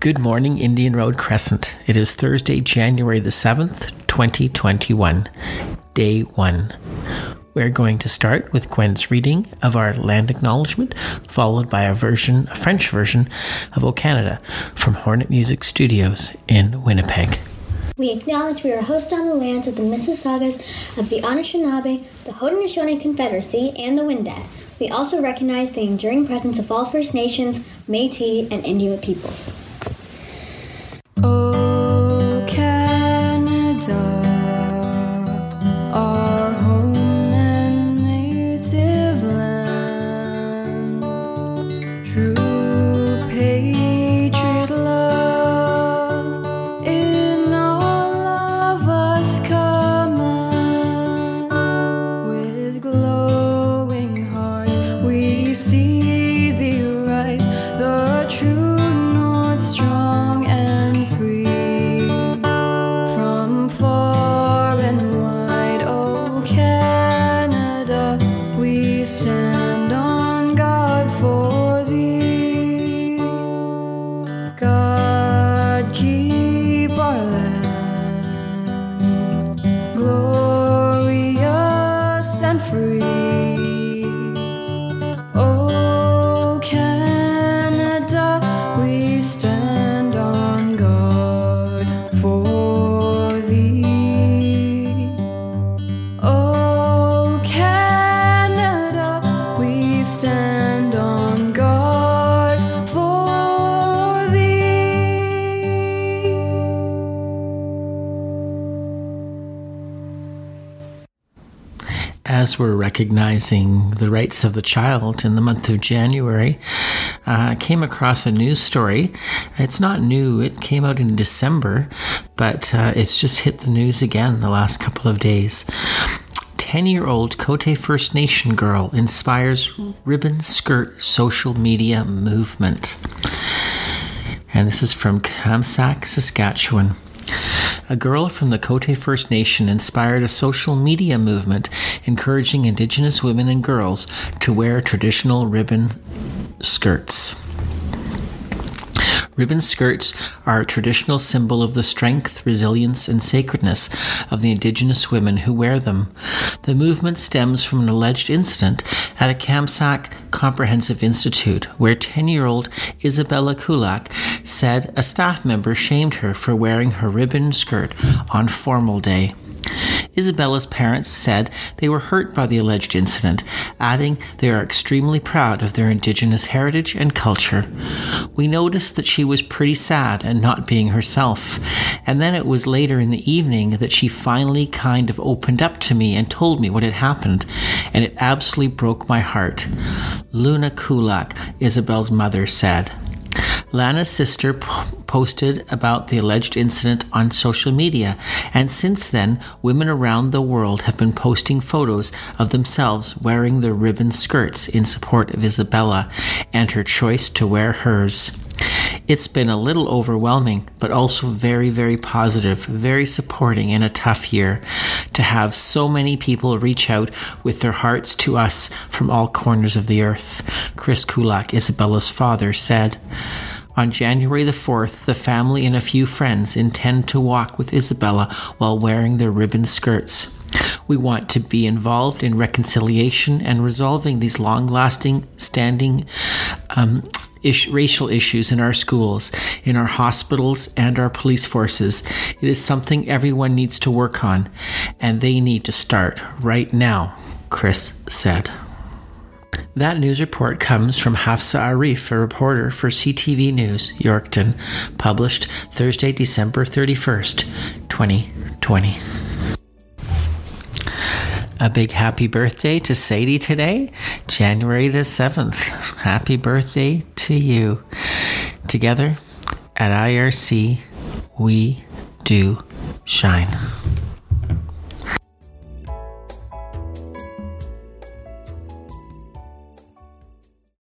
Good morning, Indian Road Crescent. It is Thursday, January the 7th, 2021, day one. We're going to start with Gwen's reading of our land acknowledgement, followed by a version, a French version of O Canada from Hornet Music Studios in Winnipeg. We acknowledge we are host on the lands of the Mississaugas of the Anishinaabe, the Haudenosaunee Confederacy, and the Wendat. We also recognize the enduring presence of all First Nations, Métis, and Inuit peoples. We As we're recognizing the rights of the child in the month of January, uh, I came across a news story. It's not new, it came out in December, but uh, it's just hit the news again the last couple of days. 10 year old Cote First Nation girl inspires ribbon skirt social media movement. And this is from Kamsack, Saskatchewan. A girl from the Cote First Nation inspired a social media movement encouraging Indigenous women and girls to wear traditional ribbon skirts. Ribbon skirts are a traditional symbol of the strength, resilience, and sacredness of the Indigenous women who wear them. The movement stems from an alleged incident at a Kamsack Comprehensive Institute where 10 year old Isabella Kulak said a staff member shamed her for wearing her ribbon skirt on formal day. Isabella's parents said they were hurt by the alleged incident, adding they are extremely proud of their Indigenous heritage and culture. We noticed that she was pretty sad and not being herself, and then it was later in the evening that she finally kind of opened up to me and told me what had happened, and it absolutely broke my heart. Luna Kulak, Isabel's mother, said. Lana's sister p- posted about the alleged incident on social media, and since then, women around the world have been posting photos of themselves wearing their ribbon skirts in support of Isabella and her choice to wear hers. It's been a little overwhelming, but also very, very positive, very supporting in a tough year to have so many people reach out with their hearts to us from all corners of the earth. Chris Kulak, Isabella's father, said. On January the 4th, the family and a few friends intend to walk with Isabella while wearing their ribbon skirts. We want to be involved in reconciliation and resolving these long lasting, standing um, ish, racial issues in our schools, in our hospitals, and our police forces. It is something everyone needs to work on, and they need to start right now, Chris said. That news report comes from Hafsa Arif, a reporter for CTV News, Yorkton, published Thursday, December 31st, 2020. A big happy birthday to Sadie today, January the 7th. Happy birthday to you. Together at IRC, we do shine.